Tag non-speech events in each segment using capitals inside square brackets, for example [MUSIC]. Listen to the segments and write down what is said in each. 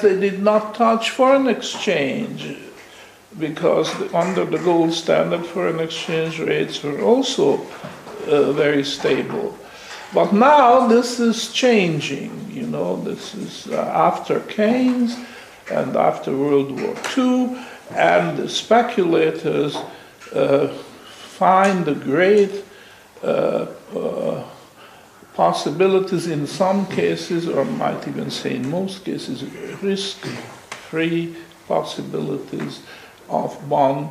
They did not touch foreign exchange because under the gold standard, foreign exchange rates were also uh, very stable. But now this is changing, you know, this is uh, after Keynes and after World War II, and the speculators uh, find a great uh, uh, possibilities in some cases, or I might even say in most cases, risk-free possibilities of bond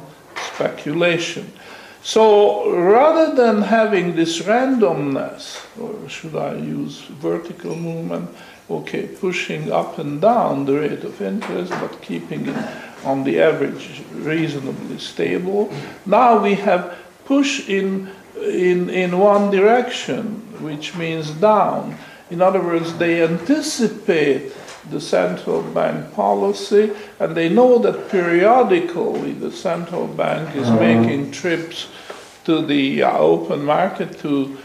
speculation. So rather than having this randomness, or should I use vertical movement, okay, pushing up and down the rate of interest, but keeping it on the average reasonably stable, now we have push in, in, in one direction, which means down. In other words, they anticipate the central bank policy, and they know that periodically the central bank is making trips to the uh, open market to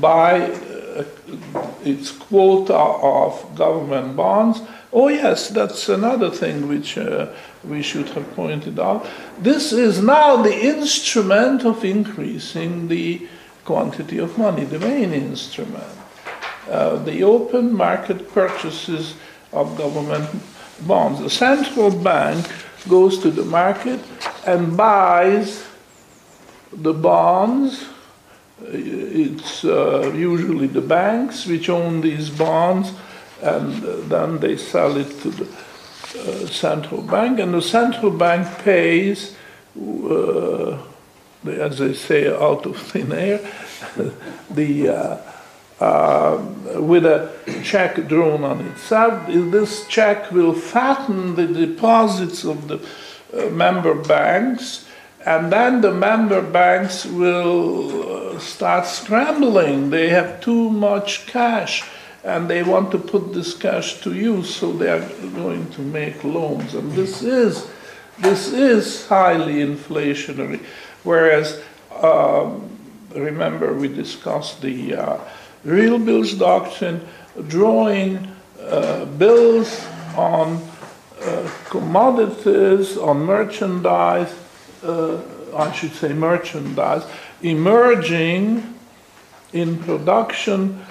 buy uh, its quota of government bonds. Oh, yes, that's another thing which uh, we should have pointed out. This is now the instrument of increasing the quantity of money, the main instrument. Uh, the open market purchases of government bonds. The central bank goes to the market and buys the bonds. It's uh, usually the banks which own these bonds, and then they sell it to the uh, central bank, and the central bank pays, uh, as they say, out of thin air, [LAUGHS] the uh, uh, with a check drawn on itself. This check will fatten the deposits of the uh, member banks, and then the member banks will uh, start scrambling. They have too much cash and they want to put this cash to use, so they are going to make loans. And this is, this is highly inflationary. Whereas, um, remember, we discussed the uh, real bills doctrine, drawing uh, bills on uh, commodities, on merchandise, uh, I should say merchandise, emerging in production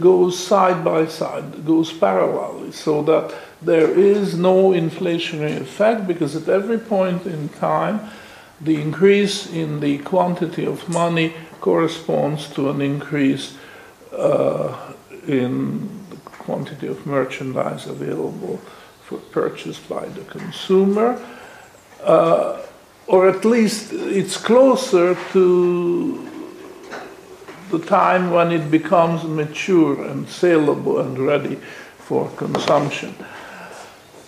goes side by side, goes parallelly, so that there is no inflationary effect because at every point in time, the increase in the quantity of money corresponds to an increase uh, in the quantity of merchandise available for purchase by the consumer. Uh, or at least it's closer to the time when it becomes mature and saleable and ready for consumption.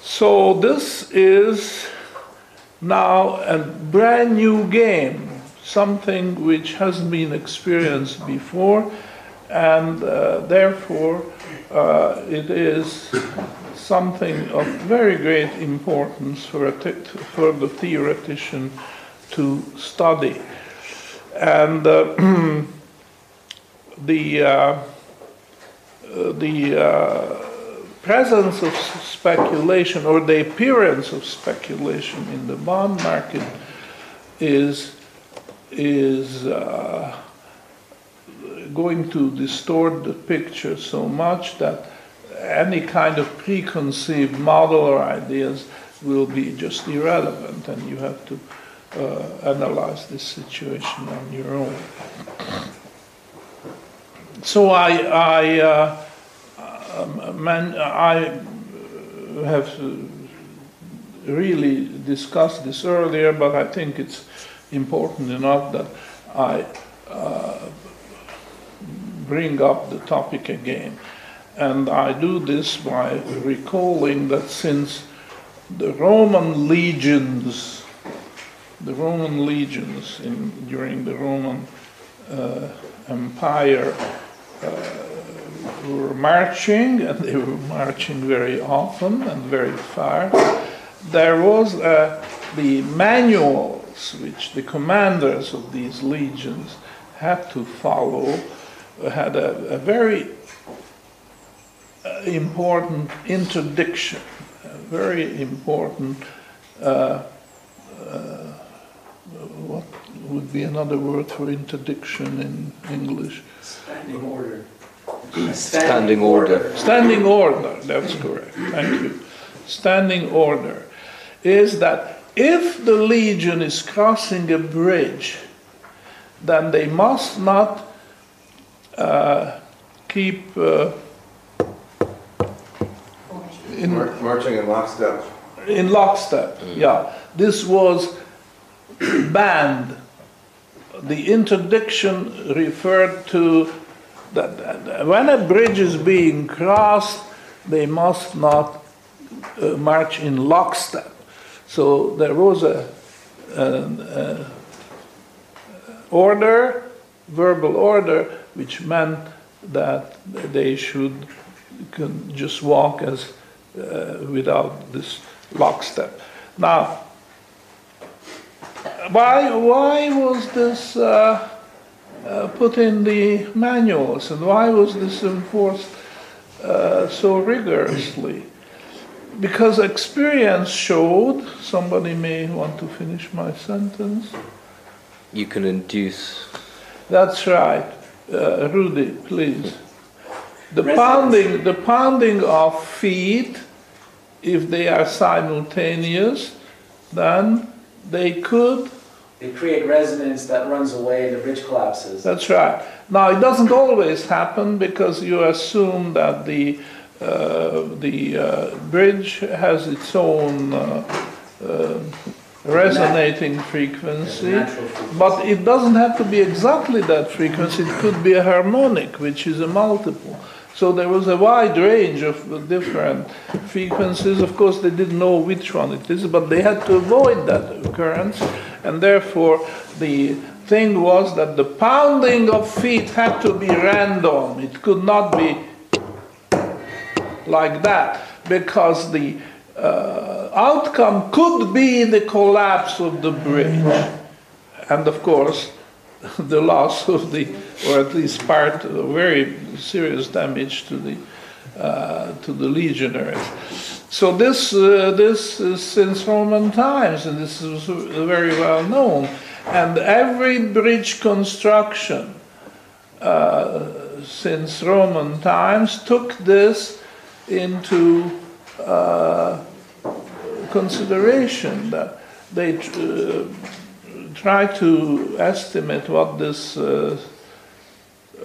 So this is now a brand new game, something which hasn't been experienced before, and uh, therefore uh, it is something of very great importance for, for the theoretician to study. And uh, [CLEARS THROAT] the uh, the uh, presence of speculation or the appearance of speculation in the bond market is is uh, going to distort the picture so much that any kind of preconceived model or ideas will be just irrelevant and you have to uh, analyze this situation on your own so I, I, uh, um, man, I have really discussed this earlier, but I think it's important enough that I uh, bring up the topic again. And I do this by recalling that since the Roman legions, the Roman legions in, during the Roman uh, Empire were marching, [LAUGHS] and they were marching very often and very far. There was uh, the manuals which the commanders of these legions had to follow, had a, a very uh, important interdiction, very important. Uh, uh, would be another word for interdiction in English? Standing order. Standing order. Standing order, that's correct. Thank you. Standing order is that if the legion is crossing a bridge, then they must not uh, keep uh, in, Mar- Marching in lockstep. in lockstep. Yeah, this was banned. The interdiction referred to that, when a bridge is being crossed, they must not uh, march in lockstep. So there was a, an order, verbal order, which meant that they should just walk as uh, without this lockstep. Now, why why was this uh, uh, put in the manuals, and why was this enforced uh, so rigorously? Because experience showed. Somebody may want to finish my sentence. You can induce. That's right, uh, Rudy, please. The Resonance. pounding, the pounding of feet, if they are simultaneous, then they could. They create resonance that runs away, and the bridge collapses. That's right. Now it doesn't always happen because you assume that the uh, the uh, bridge has its own uh, uh, resonating frequency. Frequency. But it doesn't have to be exactly that frequency, it could be a harmonic, which is a multiple. So there was a wide range of different frequencies. Of course, they didn't know which one it is, but they had to avoid that occurrence. And therefore, the thing was that the pounding of feet had to be random. It could not be like that because the uh, outcome could be the collapse of the bridge and of course [LAUGHS] the loss of the or at least part very serious damage to the uh, to the legionaries so this uh, this is since roman times and this is very well known. And every bridge construction uh, since roman times took this into uh, consideration that they uh, try to estimate what this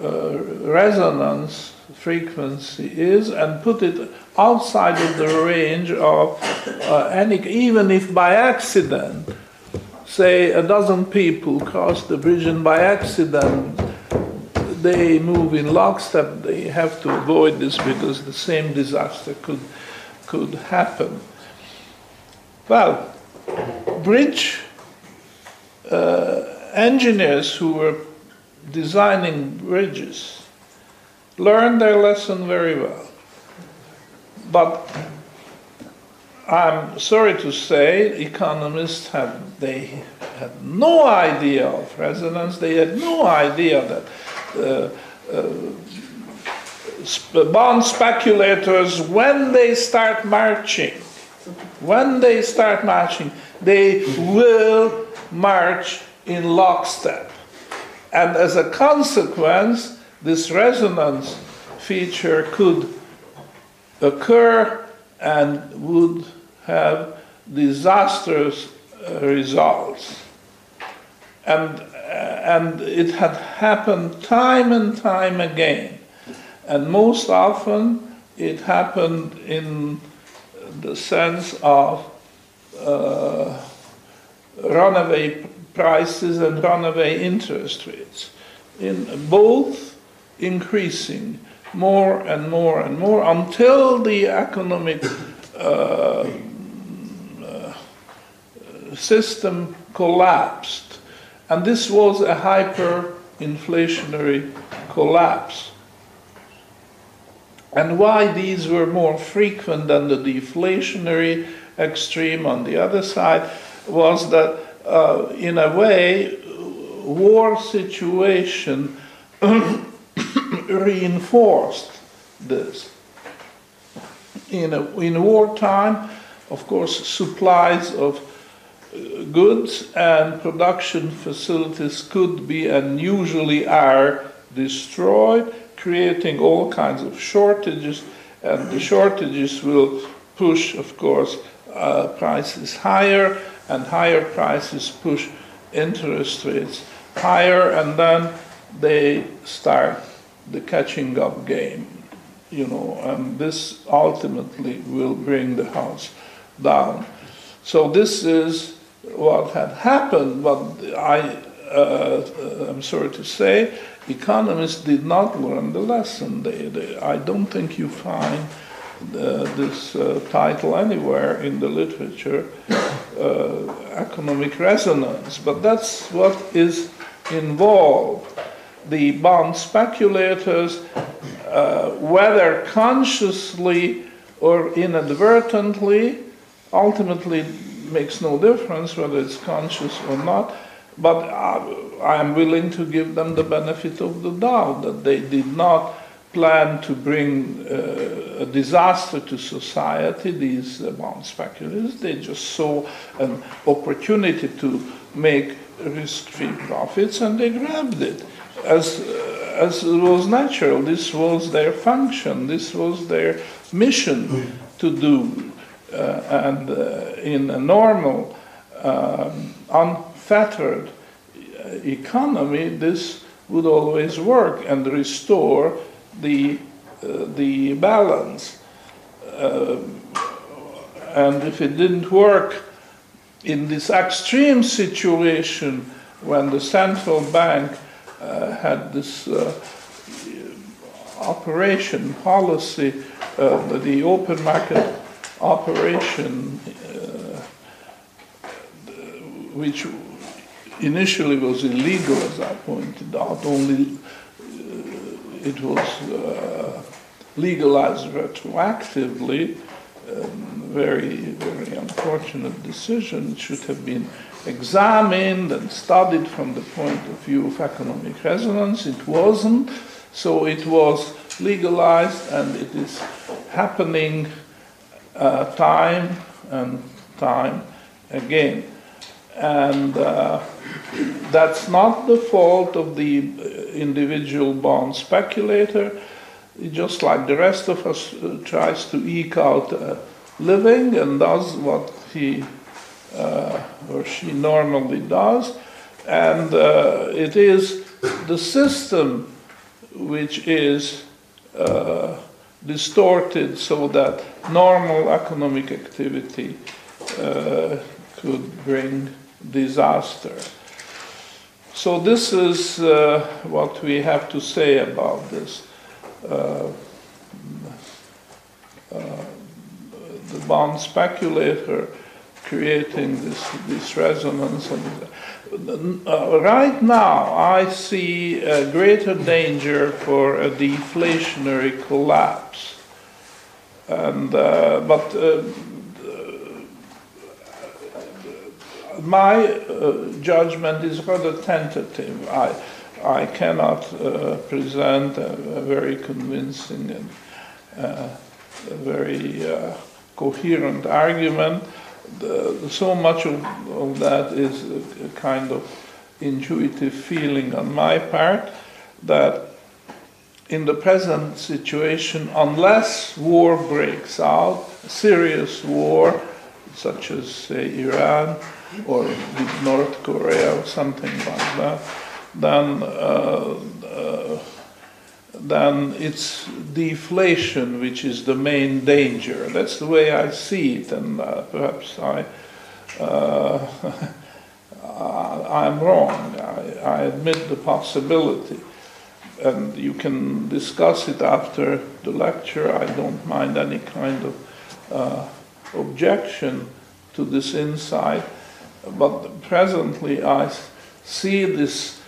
uh, resonance frequency is and put it outside of the range of uh, any, even if by accident, say a dozen people cross the bridge and by accident they move in lockstep, they have to avoid this because the same disaster could, could happen. Well, bridge uh, engineers who were designing bridges learned their lesson very well. But I'm sorry to say, economists had they had no idea of resonance. They had no idea that uh, uh, bond speculators, when they start marching, when they start marching, they will march in lockstep. And as a consequence, this resonance feature could occur and would have disastrous uh, results. And, uh, and it had happened time and time again. And most often it happened in the sense of uh, runaway prices and runaway interest rates, in both increasing more and more and more until the economic uh, uh, system collapsed. And this was a hyperinflationary collapse. And why these were more frequent than the deflationary extreme on the other side was that, uh, in a way, war situation [CLEARS THROAT] reinforced this. In, a, in wartime, of course, supplies of uh, goods and production facilities could be and usually are destroyed, creating all kinds of shortages, and the shortages will push, of course, uh, prices higher, and higher prices push interest rates higher, and then they start the catching up game, you know, and this ultimately will bring the house down. So this is what had happened, but I, uh, I'm sorry to say, economists did not learn the lesson. They, they, I don't think you find uh, this uh, title anywhere in the literature, uh, economic resonance, but that's what is involved. The bond speculators, uh, whether consciously or inadvertently, ultimately makes no difference whether it's conscious or not, but I am willing to give them the benefit of the doubt that they did not plan to bring uh, a disaster to society, these uh, bond speculators. They just saw an opportunity to make risk free profits and they grabbed it. As, uh, as was natural, this was their function, this was their mission to do. Uh, and uh, in a normal, um, unfettered uh, economy, this would always work and restore the, uh, the balance. Uh, and if it didn't work in this extreme situation when the central bank uh, had this operation policy, the open market operation, uh, which initially was illegal, as I pointed out, only uh, it was uh, legalized retroactively. Um, very, very unfortunate decision. It should have been examined and studied from the point of view of economic resonance. It wasn't, so it was legalized and it is happening uh, time and time again. And uh, that's not the fault of the uh, individual bond speculator. Just like the rest of us uh, tries to eke out a living and does what he uh, or she normally does. And uh, it is the system which is distorted so that normal economic activity uh, could bring disaster. So, this is uh, what we have to say about this. Uh, uh the bond speculator creating this, this resonance. And, uh, right now, I see a greater danger for a deflationary collapse. And, uh, but uh, my uh, judgment is rather tentative. I, I cannot uh, present a, a, very convincing and uh, very coherent argument the, so much of, of that is a, a, kind of intuitive feeling on my part that in the present situation, unless war breaks out, serious war, such as, say, Iran or North Korea or something like that, then uh, uh, then it's deflation which is the main danger. That's the way I see it, and uh, perhaps I, uh, [LAUGHS] I'm wrong. I, I, admit the possibility, and you can discuss it after the lecture. I don't mind any kind of uh, objection to this insight, but presently I see this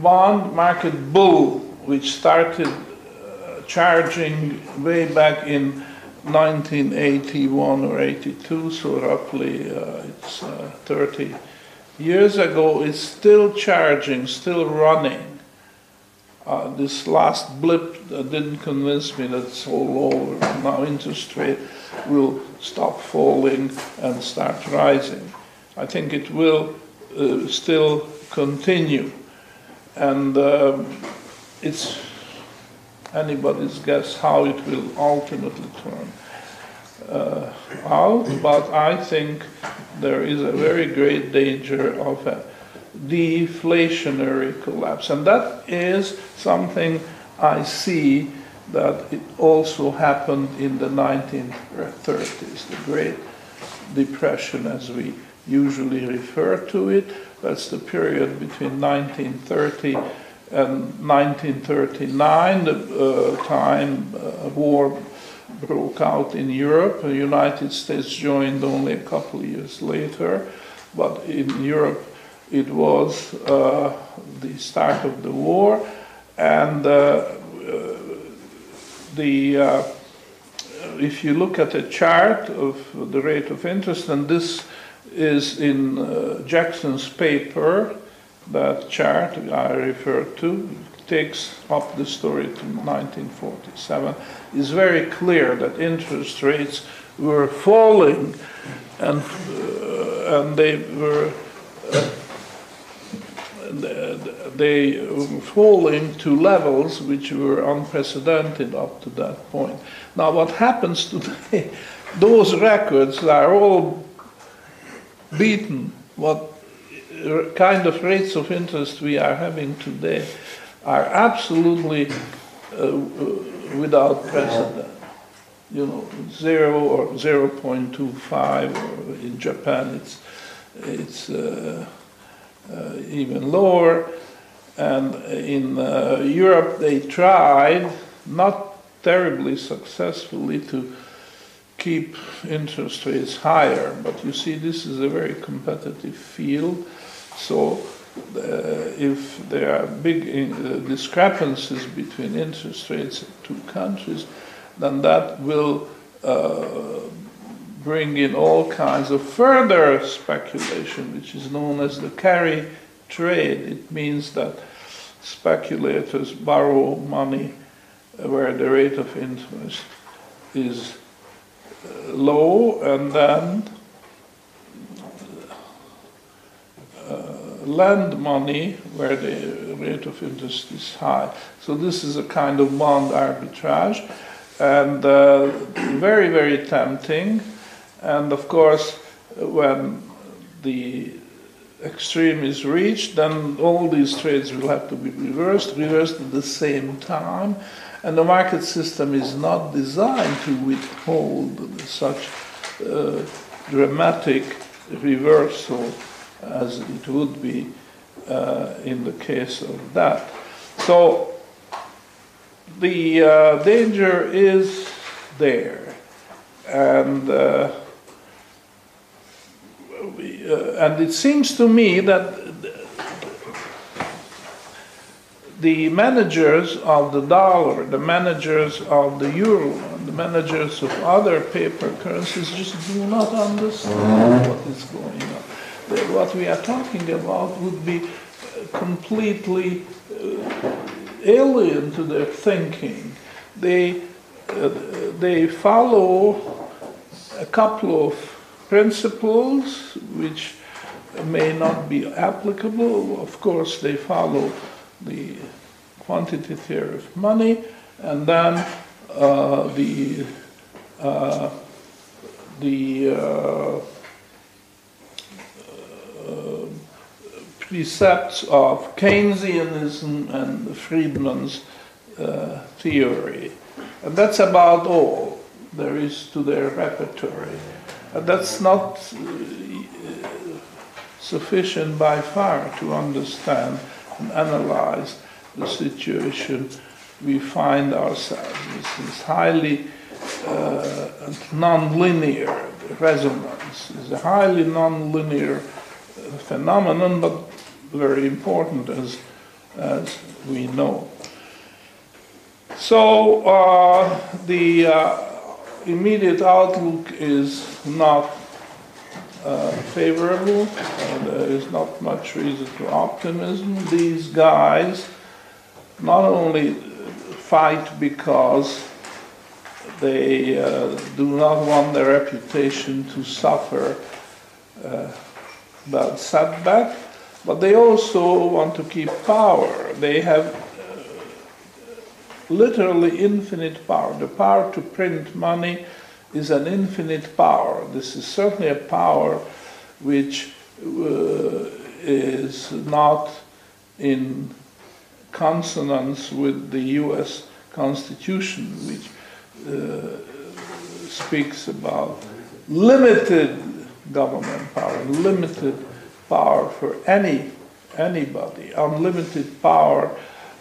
bond market bull, which started uh, charging way back in 1981 or 82, so roughly uh, it's uh, 30 years ago, is still charging, still running uh, this last blip uh, didn't convince me that it's all over. Now interest rate will stop falling and start rising. I think it will uh, still continue. And um, it's anybody's guess how it will ultimately turn uh, out, but I think there is a very great danger of a deflationary collapse. And that is something I see that it also happened in the 1930s, the Great Depression as we usually refer to it. That's the period between 1930 and 1939, the uh, time uh, war broke out in Europe. The United States joined only a couple of years later, but in Europe it was uh, the start of the war, and uh, uh, the uh, if you look at a chart of the rate of interest, and this is in uh, Jackson's paper, that chart I referred to takes up the story to 1947, is very clear that interest rates were falling and, uh, and they were uh, they fall into levels which were unprecedented up to that point. Now, what happens today? [LAUGHS] Those records are all beaten. What kind of rates of interest we are having today are absolutely uh, without precedent. You know, zero or 0.25, or in Japan it's, it's uh, uh, even lower. And in uh, Europe they tried, not terribly successfully, to keep interest rates higher. But you see, this is a very competitive field. So uh, if there are big uh, discrepancies between interest rates in two countries, then that will uh, bring in all kinds of further speculation, which is known as the carry trade. It means that speculators borrow money where the rate of interest is low and then uh, lend money where the rate of interest is high. So this is a kind of bond arbitrage and uh, very, very tempting. And of course, when the extreme is reached, then all these trades will have to be reversed, reversed at the same time. And the market system is not designed to withhold such uh, dramatic reversal as it would be uh, in the case of that. So the uh, danger is there. And uh, and it seems to me that the managers of the dollar, the managers of the euro, the managers of other paper currencies just do not understand what is going on. What we are talking about would be completely uh, alien to their thinking. They, uh, they follow a couple of principles which may not be applicable. Of course, they follow the quantity theory of money, and then uh, the uh, the uh, uh, precepts of Keynesianism and Friedman's uh, theory, and that's about all there is to their repertory. That's not uh, sufficient by far to understand and analyze the situation we find ourselves. Is highly uh, non-linear resonance. It's a highly non-linear uh, phenomenon, but very important as, as we know. So uh, the uh, immediate outlook is not uh, favorable. Uh, there is not much reason for optimism. These guys not only fight because they uh, do not want their reputation to suffer uh, bad setback, but they also want to keep power. They have uh, literally infinite power. The power to print money is an infinite power. This is certainly a power which uh, is not in consonance with the US Constitution, which uh, speaks about limited government power, limited power for any anybody. Unlimited power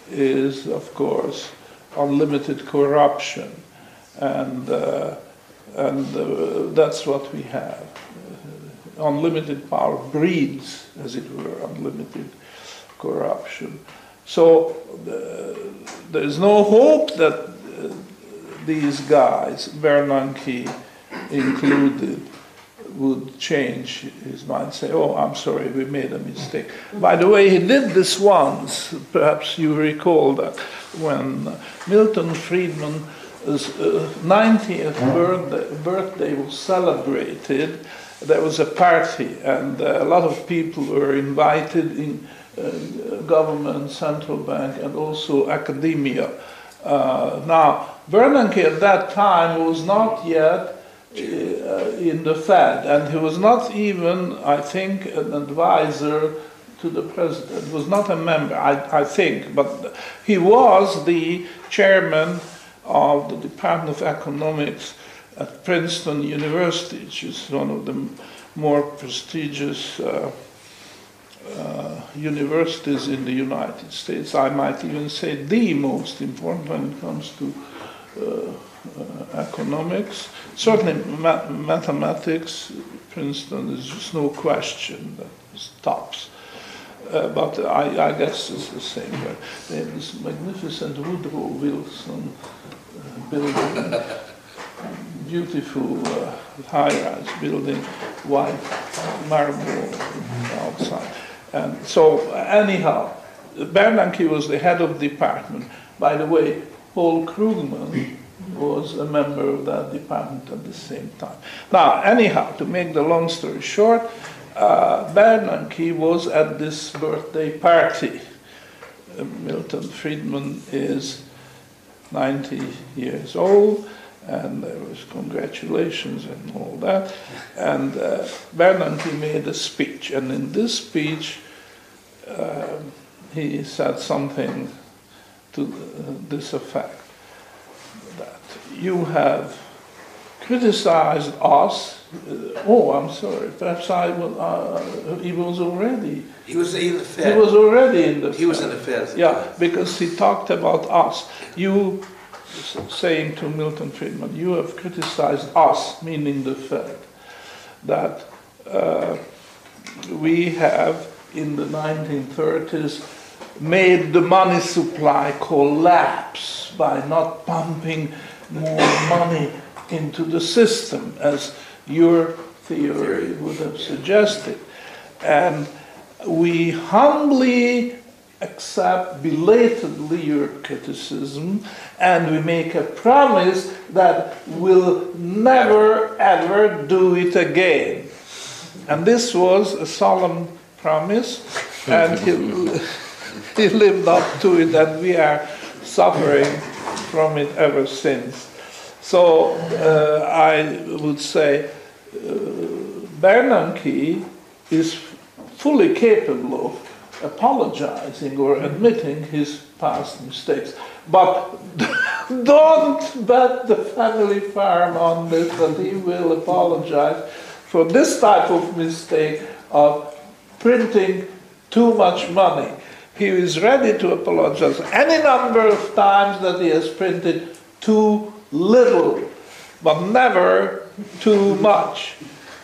is, of course, unlimited corruption, and uh, and uh, that's what we have. Uh, unlimited power breeds, as it were, unlimited corruption. So uh, there is no hope that uh, these guys, Bernanke included, would change his mind, say, "Oh, I'm sorry, we made a mistake." By the way, he did this once. Perhaps you recall that when Milton Friedman his uh, 90th birthday, birthday was celebrated, there was a party, and uh, a lot of people were invited in uh, government, central bank, and also academia. Uh, now, Bernanke at that time was not yet uh, in the Fed, and he was not even, I think, an advisor to the president. He was not a member, I, I think, but he was the chairman of the Department of Economics at Princeton University, which is one of the more prestigious uh, uh, universities in the United States. I might even say the most important when it comes to uh, uh economics. Certainly, ma- mathematics, Princeton just no question that is tops. Uh, but I, I, guess it's the same. They have this magnificent Woodrow Wilson uh, building, beautiful uh, high-rise building, white marble outside. And so, anyhow, Bernanke was the head of the department. By the way, Paul Krugman was a member of that department at the same time. Now, anyhow, to make the long story short, uh, Bernanke was at this birthday party. Uh, Milton Friedman is 90 years old, and there was congratulations and all that. And uh, Bernanke made a speech, and in this speech, uh, he said something to this effect that you have criticized us. Uh, oh, I'm sorry. Perhaps I will. Uh, he was already. He was in the Fed. He was already in the. He was in the Fed. Yeah, because he talked about us. You saying to Milton Friedman, you have criticized us, meaning the Fed, that uh, we have in the 1930s made the money supply collapse by not pumping more money into the system, as your theory would have suggested. And we humbly accept belatedly your criticism and we make a promise that we'll never ever do it again. And this was a solemn promise, and he, [LAUGHS] he lived up to it, and we are suffering from it ever since. So uh, I would say uh, Bernanke is fully capable of apologizing or admitting his past mistakes. But [LAUGHS] don't bet the family farm on this that he will apologize for this type of mistake of printing too much money. He is ready to apologize any number of times that he has printed too little, but never too much.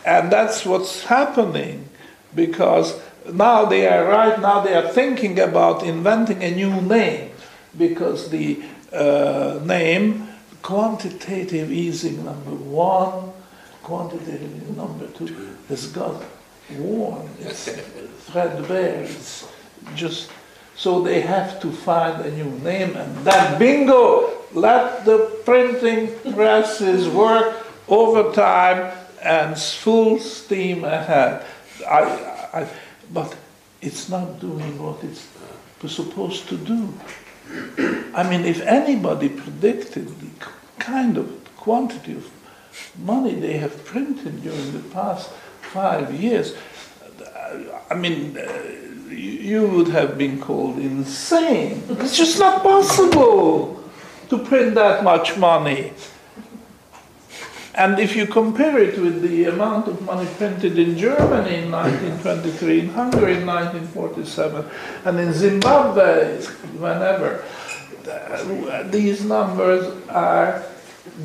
And that's what's happening because now they are right now they are thinking about inventing a new name because the uh, name quantitative easing number one quantitative easing number two has got worn it's threadbare it's just So they have to find a new name, and then bingo, let the printing presses work overtime and full steam ahead. I, I, but it's not doing what it's supposed to do. I mean, if anybody predicted the kind of quantity of money they have printed during the past five years, I mean, you would have been called insane. It's just not possible to print that much money. And if you compare it with the amount of money printed in Germany in 1923, in Hungary in 1947, and in Zimbabwe whenever, these numbers are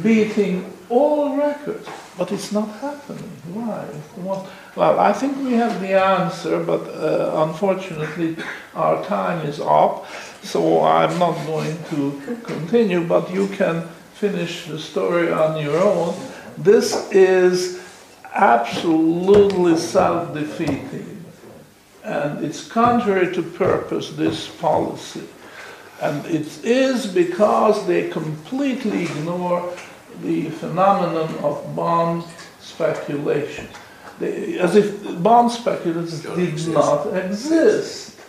beating all records. But it's not happening. Why? What- Well, I think we have the answer, but uh, unfortunately our time is up, so I'm not going to continue, but you can finish the story on your own. This is absolutely self-defeating, and it's contrary to purpose, this policy. And it is because they completely ignore the phenomenon of bond speculation. They, as if bond speculators did not exist.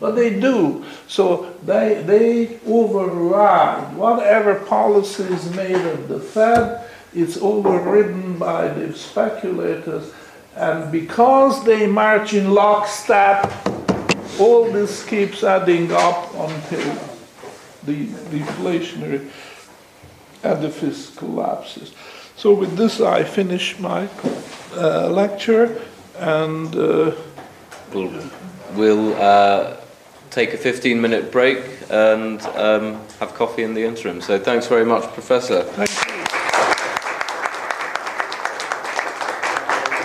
But they do. So they, they override whatever policy is made of the Fed, it's overridden by the speculators. And because they march in lockstep, all this keeps adding up until the deflationary edifice collapses. So with this, I finish my uh, lecture, and uh, We'll, we'll uh, take a 15 minute break and um, have coffee in the interim. So thanks very much, Professor.